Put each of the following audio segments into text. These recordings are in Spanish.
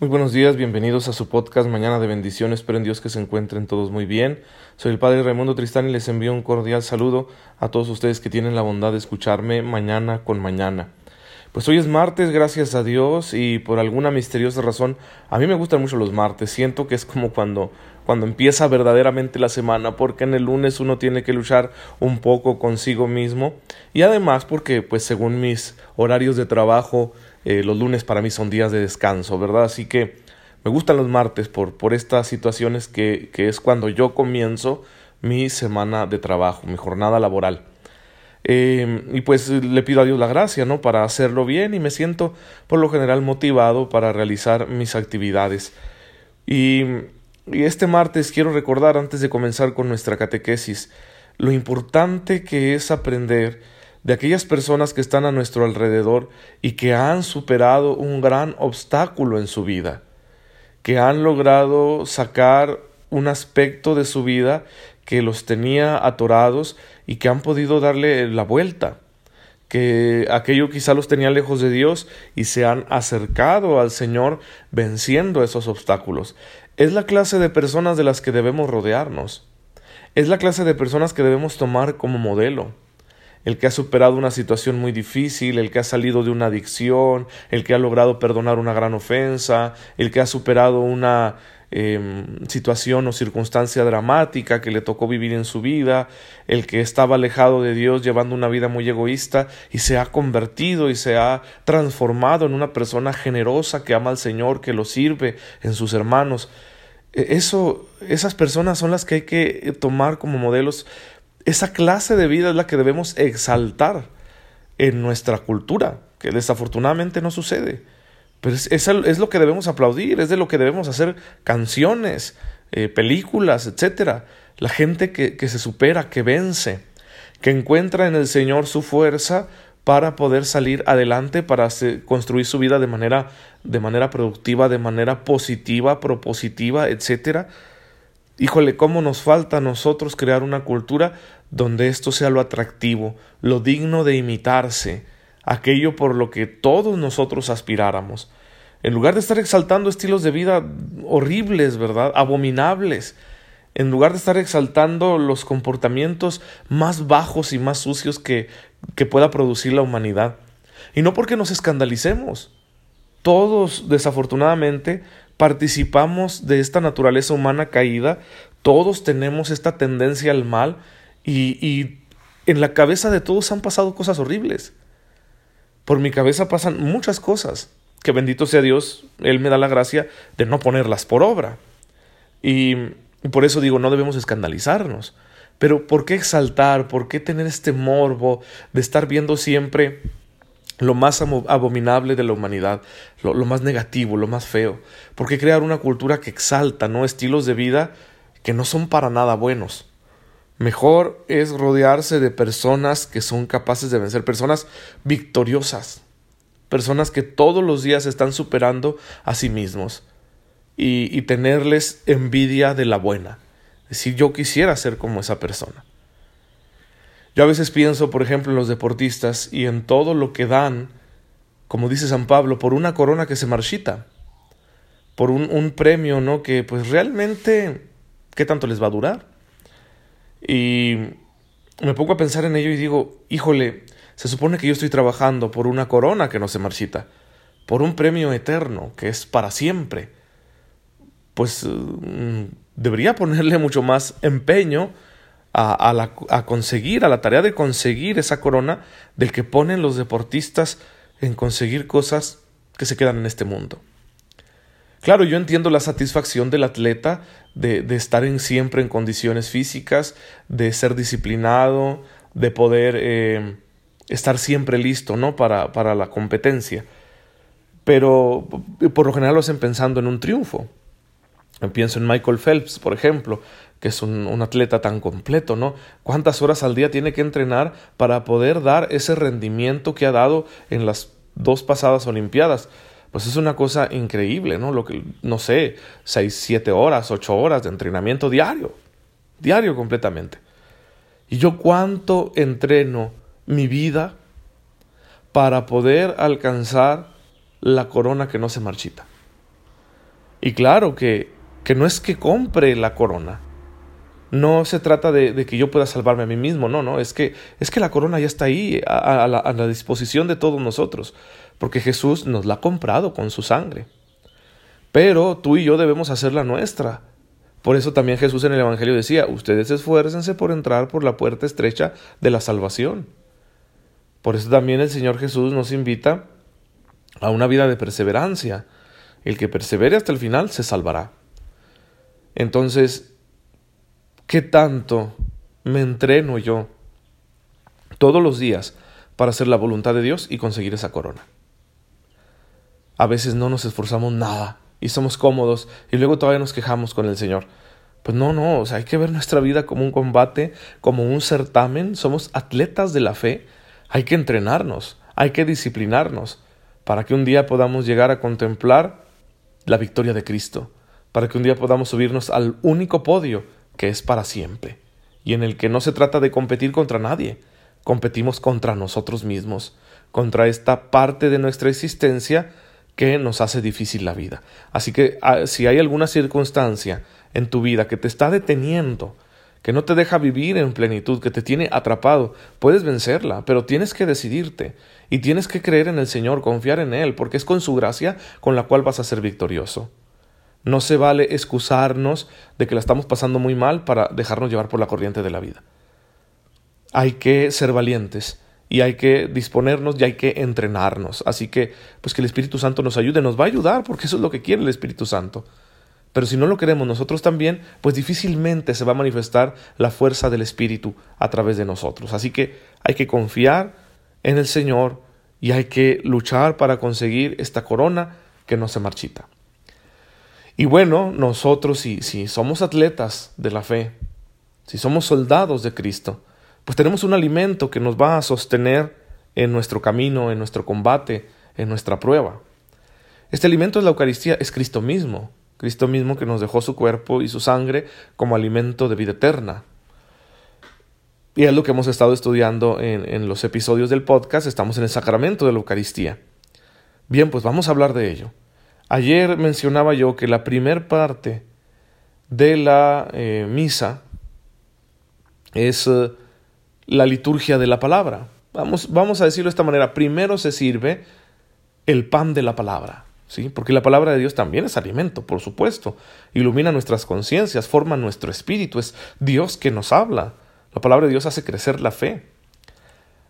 Muy buenos días, bienvenidos a su podcast Mañana de Bendiciones. Espero en Dios que se encuentren todos muy bien. Soy el Padre Raimundo Tristán y les envío un cordial saludo a todos ustedes que tienen la bondad de escucharme mañana con mañana. Pues hoy es martes, gracias a Dios, y por alguna misteriosa razón, a mí me gustan mucho los martes. Siento que es como cuando, cuando empieza verdaderamente la semana, porque en el lunes uno tiene que luchar un poco consigo mismo, y además porque, pues según mis horarios de trabajo, eh, los lunes para mí son días de descanso, ¿verdad? Así que me gustan los martes por, por estas situaciones que, que es cuando yo comienzo mi semana de trabajo, mi jornada laboral. Eh, y pues le pido a Dios la gracia, ¿no? Para hacerlo bien y me siento por lo general motivado para realizar mis actividades. Y, y, este martes quiero recordar, antes de comenzar con nuestra catequesis, lo importante que es aprender de aquellas personas que están a nuestro alrededor y que han superado un gran obstáculo en su vida, que han logrado sacar un aspecto de su vida que los tenía atorados y que han podido darle la vuelta, que aquello quizá los tenía lejos de Dios y se han acercado al Señor venciendo esos obstáculos. Es la clase de personas de las que debemos rodearnos. Es la clase de personas que debemos tomar como modelo el que ha superado una situación muy difícil, el que ha salido de una adicción, el que ha logrado perdonar una gran ofensa, el que ha superado una em, situación o circunstancia dramática que le tocó vivir en su vida, el que estaba alejado de Dios llevando una vida muy egoísta y se ha convertido y se ha transformado en una persona generosa que ama al Señor, que lo sirve en sus hermanos. E, eso, esas personas son las que hay que tomar como modelos esa clase de vida es la que debemos exaltar en nuestra cultura, que desafortunadamente no sucede. Pero es, es, lo que debemos aplaudir, es de lo que debemos hacer canciones, eh, películas, etc. La gente que, que se supera, que vence, que encuentra en el Señor su fuerza para poder salir adelante, para construir su vida de manera, de manera productiva, de manera positiva, propositiva, etcétera Híjole, cómo nos falta a nosotros crear una cultura donde esto sea lo atractivo, lo digno de imitarse, aquello por lo que todos nosotros aspiráramos. En lugar de estar exaltando estilos de vida horribles, ¿verdad? Abominables. En lugar de estar exaltando los comportamientos más bajos y más sucios que, que pueda producir la humanidad. Y no porque nos escandalicemos. Todos, desafortunadamente, participamos de esta naturaleza humana caída, todos tenemos esta tendencia al mal y, en la cabeza de todos han pasado cosas horribles. Por mi cabeza pasan muchas cosas, que bendito sea Dios, Él me da la gracia de no ponerlas por obra. Y por eso digo, no debemos escandalizarnos. Pero ¿por qué exaltar? ¿Por qué tener este morbo de estar viendo siempre lo más abominable de la humanidad, lo, más negativo, lo más feo. ¿Por qué crear una cultura que exalta, no estilos de vida que no son para nada buenos? Mejor es rodearse de personas que son capaces de vencer, personas victoriosas, personas que todos los días están superando a sí mismos y, tenerles envidia de la buena. Es decir, yo quisiera ser como esa persona. Yo a veces pienso, por ejemplo, en los deportistas y en todo lo que dan, como dice San Pablo, por una corona que se marchita, por un, un premio, ¿no? Que pues realmente, ¿qué tanto les va a durar? Y me pongo a pensar en ello y digo, híjole, se supone que yo estoy trabajando por una corona que no se marchita, por un premio eterno que es para siempre. Pues mm, debería ponerle mucho más empeño a, la, a conseguir, a la tarea de conseguir esa corona del que ponen los deportistas en conseguir cosas que se quedan en este mundo. Claro, yo entiendo la satisfacción del atleta de, de estar en, siempre en condiciones físicas, de ser disciplinado, de poder eh, estar siempre listo ¿no? para, para la competencia. Pero por lo general lo hacen pensando en un triunfo. Pienso en Michael Phelps, por ejemplo, que es un, atleta tan completo, ¿no? ¿Cuántas horas al día tiene que entrenar para poder dar ese rendimiento que ha dado en las dos pasadas Olimpiadas? Pues es una cosa increíble, ¿no? Lo que, no sé, seis, siete horas, ocho horas de entrenamiento diario, diario completamente. ¿Y yo cuánto entreno mi vida para poder alcanzar la corona que no se marchita? Y claro que, que no es que compre la corona. No se trata de, que yo pueda salvarme a mí mismo, no, no, es que, es que la corona ya está ahí, a, la, a la disposición de todos nosotros, porque Jesús nos la ha comprado con su sangre. Pero tú y yo debemos hacerla nuestra. Por eso también Jesús en el Evangelio decía, ustedes esfuércense por entrar por la puerta estrecha de la salvación. Por eso también el Señor Jesús nos invita a una vida de perseverancia. El que persevere hasta el final se salvará. Entonces, ¿qué tanto me entreno yo todos los días para hacer la voluntad de Dios y conseguir esa corona? A veces no nos esforzamos nada y somos cómodos y luego todavía nos quejamos con el Señor. Pues no, no, hay que ver nuestra vida como un combate, como un certamen, somos atletas de la fe, hay que entrenarnos, hay que disciplinarnos para que un día podamos llegar a contemplar la victoria de Cristo, para que un día podamos subirnos al único podio que es para siempre, y en el que no se trata de competir contra nadie, competimos contra nosotros mismos, contra esta parte de nuestra existencia que nos hace difícil la vida. Así que ah, si hay alguna circunstancia en tu vida que te está deteniendo, que no te deja vivir en plenitud, que te tiene atrapado, puedes vencerla, pero tienes que decidirte y tienes que creer en el Señor, confiar en Él, porque es con su gracia con la cual vas a ser victorioso. No se vale excusarnos de que la estamos pasando muy mal para dejarnos llevar por la corriente de la vida. Hay que ser valientes y hay que disponernos y hay que entrenarnos. Así que, pues que el Espíritu Santo nos ayude, nos va a ayudar, porque eso es lo que quiere el Espíritu Santo. Pero si no lo queremos nosotros también, pues difícilmente se va a manifestar la fuerza del Espíritu a través de nosotros. Así que hay que confiar en el Señor y hay que luchar para conseguir esta corona que no se marchita. Y bueno, nosotros si, si somos atletas de la fe, si somos soldados de Cristo, pues tenemos un alimento que nos va a sostener en nuestro camino, en nuestro combate, en nuestra prueba. Este alimento es la Eucaristía, es Cristo mismo, Cristo mismo que nos dejó su cuerpo y su sangre como alimento de vida eterna. Y es lo que hemos estado estudiando en, en los episodios del podcast, estamos en el sacramento de la Eucaristía. Bien, pues vamos a hablar de ello. Ayer mencionaba yo que la primer parte de la eh, misa es eh, la liturgia de la palabra. Vamos, vamos a decirlo de esta manera. Primero se sirve el pan de la palabra. ¿Sí? Porque la palabra de Dios también es alimento, por supuesto. Ilumina nuestras conciencias, forma nuestro espíritu, es Dios que nos habla. La palabra de Dios hace crecer la fe.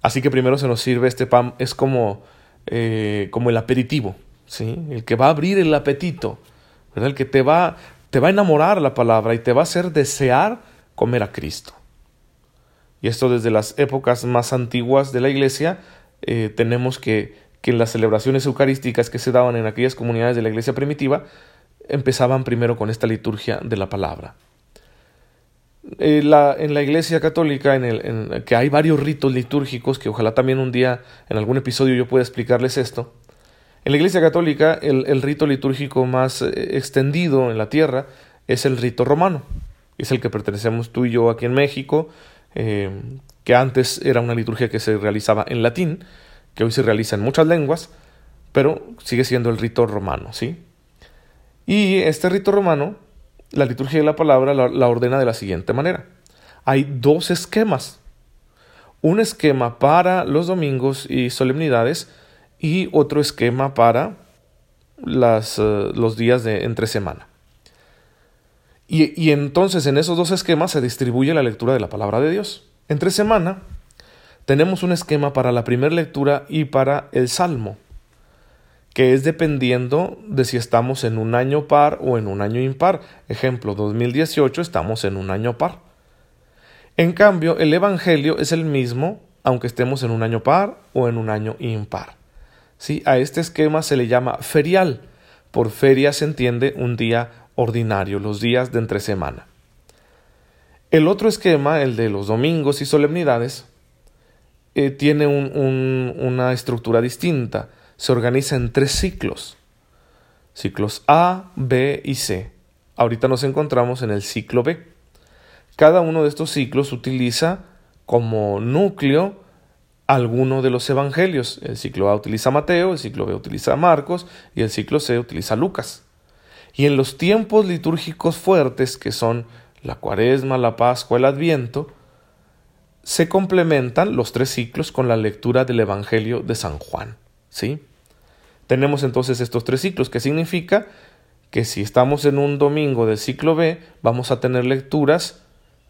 Así que primero se nos sirve este pan, es como, eh, como el aperitivo, ¿sí? el que va a abrir el apetito, el que te va, te va a enamorar la palabra y te va a hacer desear comer a Cristo y esto desde las épocas más antiguas de la Iglesia, eh, tenemos que, que las celebraciones eucarísticas que se daban en aquellas comunidades de la Iglesia primitiva, empezaban primero con esta liturgia de la palabra. Eh, en la Iglesia Católica, en el, que hay varios ritos litúrgicos, que ojalá también un día en algún episodio yo pueda explicarles esto, en la Iglesia Católica el, el rito litúrgico más eh, extendido en la tierra es el rito romano, es el que pertenecemos tú y yo aquí en México, eh, que antes era una liturgia que se realizaba en latín, que hoy se realiza en muchas lenguas, pero sigue siendo el rito romano, ¿sí? Y este rito romano, la liturgia de la palabra la, ordena de la siguiente manera. Hay dos esquemas. Un esquema para los domingos y solemnidades y otro esquema para las, eh, los días de entre semana. Y, entonces en esos dos esquemas se distribuye la lectura de la palabra de Dios. Entre semana tenemos un esquema para la primera lectura y para el salmo, que es dependiendo de si estamos en un año par o en un año impar. Ejemplo, 2018 estamos en un año par. En cambio, el Evangelio es el mismo aunque estemos en un año par o en un año impar. ¿Sí? A este esquema se le llama ferial. Por feria se entiende un día ordinario, los días de entre semana. El otro esquema, el de los domingos y solemnidades, eh, tiene una estructura distinta. Se organiza en tres ciclos. Ciclos A, B y C. Ahorita nos encontramos en el ciclo B. Cada uno de estos ciclos utiliza como núcleo alguno de los evangelios. El ciclo A utiliza Mateo, el ciclo B utiliza Marcos y el ciclo C utiliza Lucas. Y en los tiempos litúrgicos fuertes, que son la cuaresma, la pascua, el adviento, se complementan los tres ciclos con la lectura del Evangelio de San Juan. ¿sí? Tenemos entonces estos tres ciclos, que significa que si estamos en un domingo del ciclo B, vamos a tener lecturas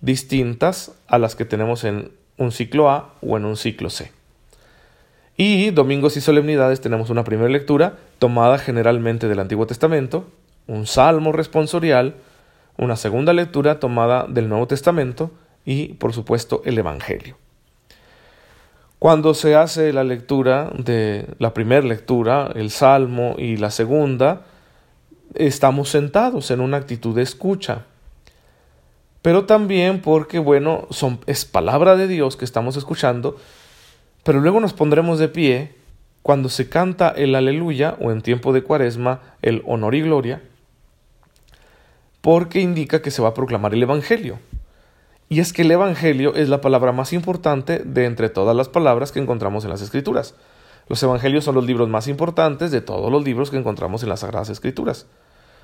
distintas a las que tenemos en un ciclo A o en un ciclo C. Y domingos y solemnidades tenemos una primera lectura tomada generalmente del Antiguo Testamento, un salmo responsorial, una segunda lectura tomada del Nuevo Testamento y, por supuesto, el Evangelio. Cuando se hace la lectura de la primera lectura, el salmo y la segunda, estamos sentados en una actitud de escucha. Pero también porque, bueno, son, es palabra de Dios que estamos escuchando, pero luego nos pondremos de pie cuando se canta el aleluya o en tiempo de cuaresma el honor y gloria, porque indica que se va a proclamar el Evangelio. Y es que el Evangelio es la palabra más importante de entre todas las palabras que encontramos en las Escrituras. Los Evangelios son los libros más importantes de todos los libros que encontramos en las Sagradas Escrituras.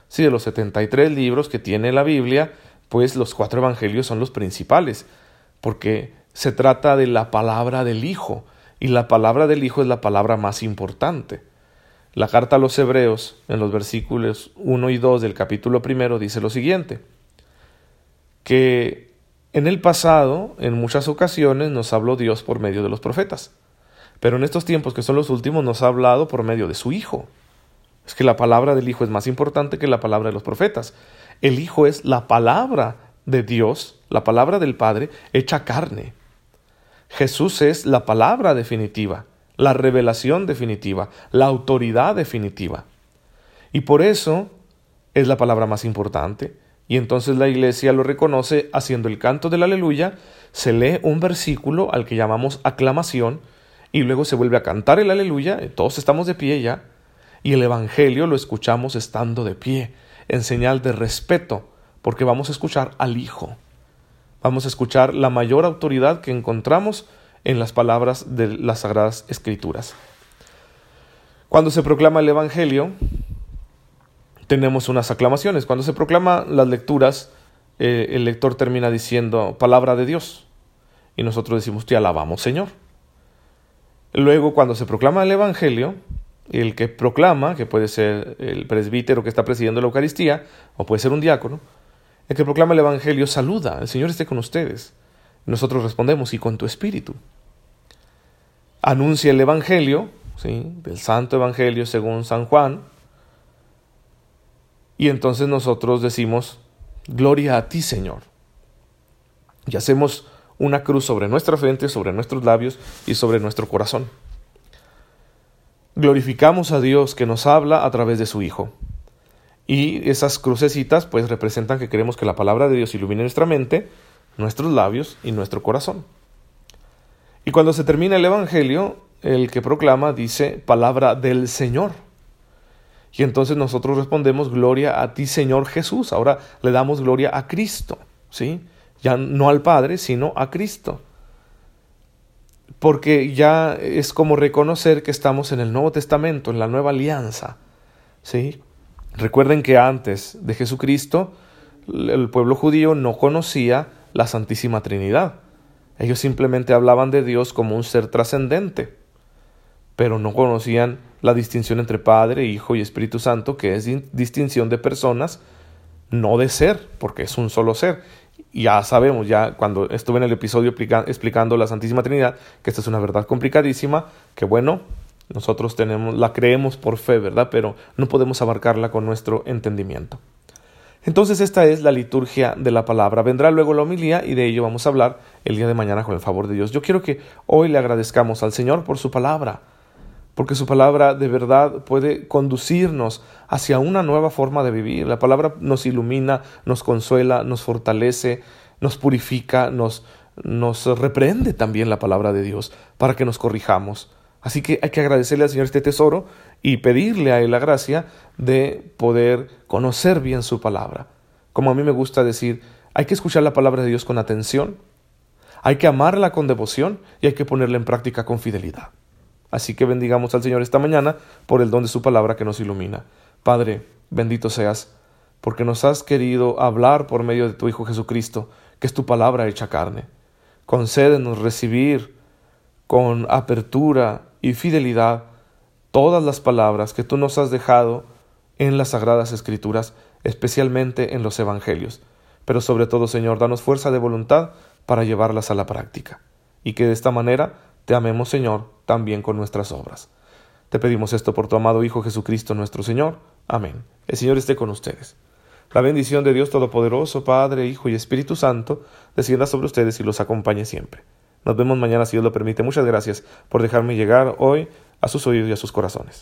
Si de los 73 libros que tiene la Biblia, pues los cuatro Evangelios son los principales, porque se trata de la palabra del Hijo, y la palabra del Hijo es la palabra más importante. La carta a los Hebreos, en los versículos 1 y 2 del capítulo primero, dice lo siguiente, que en el pasado, en muchas ocasiones, nos habló Dios por medio de los profetas, pero en estos tiempos que son los últimos, nos ha hablado por medio de su Hijo. Es que la palabra del Hijo es más importante que la palabra de los profetas. El Hijo es la palabra de Dios, la palabra del Padre, hecha carne. Jesús es la palabra definitiva la revelación definitiva, la autoridad definitiva. Y por eso es la palabra más importante. Y entonces la iglesia lo reconoce haciendo el canto del aleluya, se lee un versículo al que llamamos aclamación, y luego se vuelve a cantar el aleluya, todos estamos de pie ya, y el Evangelio lo escuchamos estando de pie, en señal de respeto, porque vamos a escuchar al Hijo. Vamos a escuchar la mayor autoridad que encontramos en las palabras de las Sagradas Escrituras. Cuando se proclama el Evangelio, tenemos unas aclamaciones. Cuando se proclama las lecturas, eh, el lector termina diciendo palabra de Dios. Y nosotros decimos, te alabamos Señor. Luego, cuando se proclama el Evangelio, el que proclama, que puede ser el presbítero que está presidiendo la Eucaristía, o puede ser un diácono, el que proclama el Evangelio saluda, el Señor esté con ustedes. Nosotros respondemos, y con tu espíritu. Anuncia el Evangelio, ¿sí? del Santo Evangelio según San Juan, y entonces nosotros decimos, gloria a ti, Señor. Y hacemos una cruz sobre nuestra frente, sobre nuestros labios y sobre nuestro corazón. Glorificamos a Dios que nos habla a través de su Hijo. Y esas crucecitas pues representan que queremos que la palabra de Dios ilumine nuestra mente nuestros labios y nuestro corazón. Y cuando se termina el Evangelio, el que proclama dice palabra del Señor. Y entonces nosotros respondemos gloria a ti Señor Jesús. Ahora le damos gloria a Cristo, ¿sí? Ya no al Padre, sino a Cristo. Porque ya es como reconocer que estamos en el Nuevo Testamento, en la nueva alianza, ¿sí? Recuerden que antes de Jesucristo el pueblo judío no conocía la Santísima Trinidad. Ellos simplemente hablaban de Dios como un ser trascendente, pero no conocían la distinción entre Padre, Hijo y Espíritu Santo, que es distinción de personas, no de ser, porque es un solo ser. Ya sabemos, ya cuando estuve en el episodio explicando la Santísima Trinidad, que esta es una verdad complicadísima, que bueno, nosotros tenemos, la creemos por fe, ¿verdad? Pero no podemos abarcarla con nuestro entendimiento. Entonces esta es la liturgia de la palabra. Vendrá luego la homilía y de ello vamos a hablar el día de mañana con el favor de Dios. Yo quiero que hoy le agradezcamos al Señor por su palabra, porque su palabra de verdad puede conducirnos hacia una nueva forma de vivir. La palabra nos ilumina, nos consuela, nos fortalece, nos purifica, nos, nos reprende también la palabra de Dios para que nos corrijamos. Así que hay que agradecerle al Señor este tesoro y pedirle a Él la gracia de poder conocer bien su palabra. Como a mí me gusta decir, hay que escuchar la palabra de Dios con atención, hay que amarla con devoción y hay que ponerla en práctica con fidelidad. Así que bendigamos al Señor esta mañana por el don de su palabra que nos ilumina. Padre, bendito seas. porque nos has querido hablar por medio de tu Hijo Jesucristo, que es tu palabra hecha carne. Concédenos recibir con apertura y fidelidad todas las palabras que tú nos has dejado en las sagradas escrituras, especialmente en los evangelios. Pero sobre todo, Señor, danos fuerza de voluntad para llevarlas a la práctica, y que de esta manera te amemos, Señor, también con nuestras obras. Te pedimos esto por tu amado Hijo Jesucristo nuestro Señor. Amén. El Señor esté con ustedes. La bendición de Dios Todopoderoso, Padre, Hijo y Espíritu Santo, descienda sobre ustedes y los acompañe siempre. Nos vemos mañana si Dios lo permite. Muchas gracias por dejarme llegar hoy a sus oídos y a sus corazones.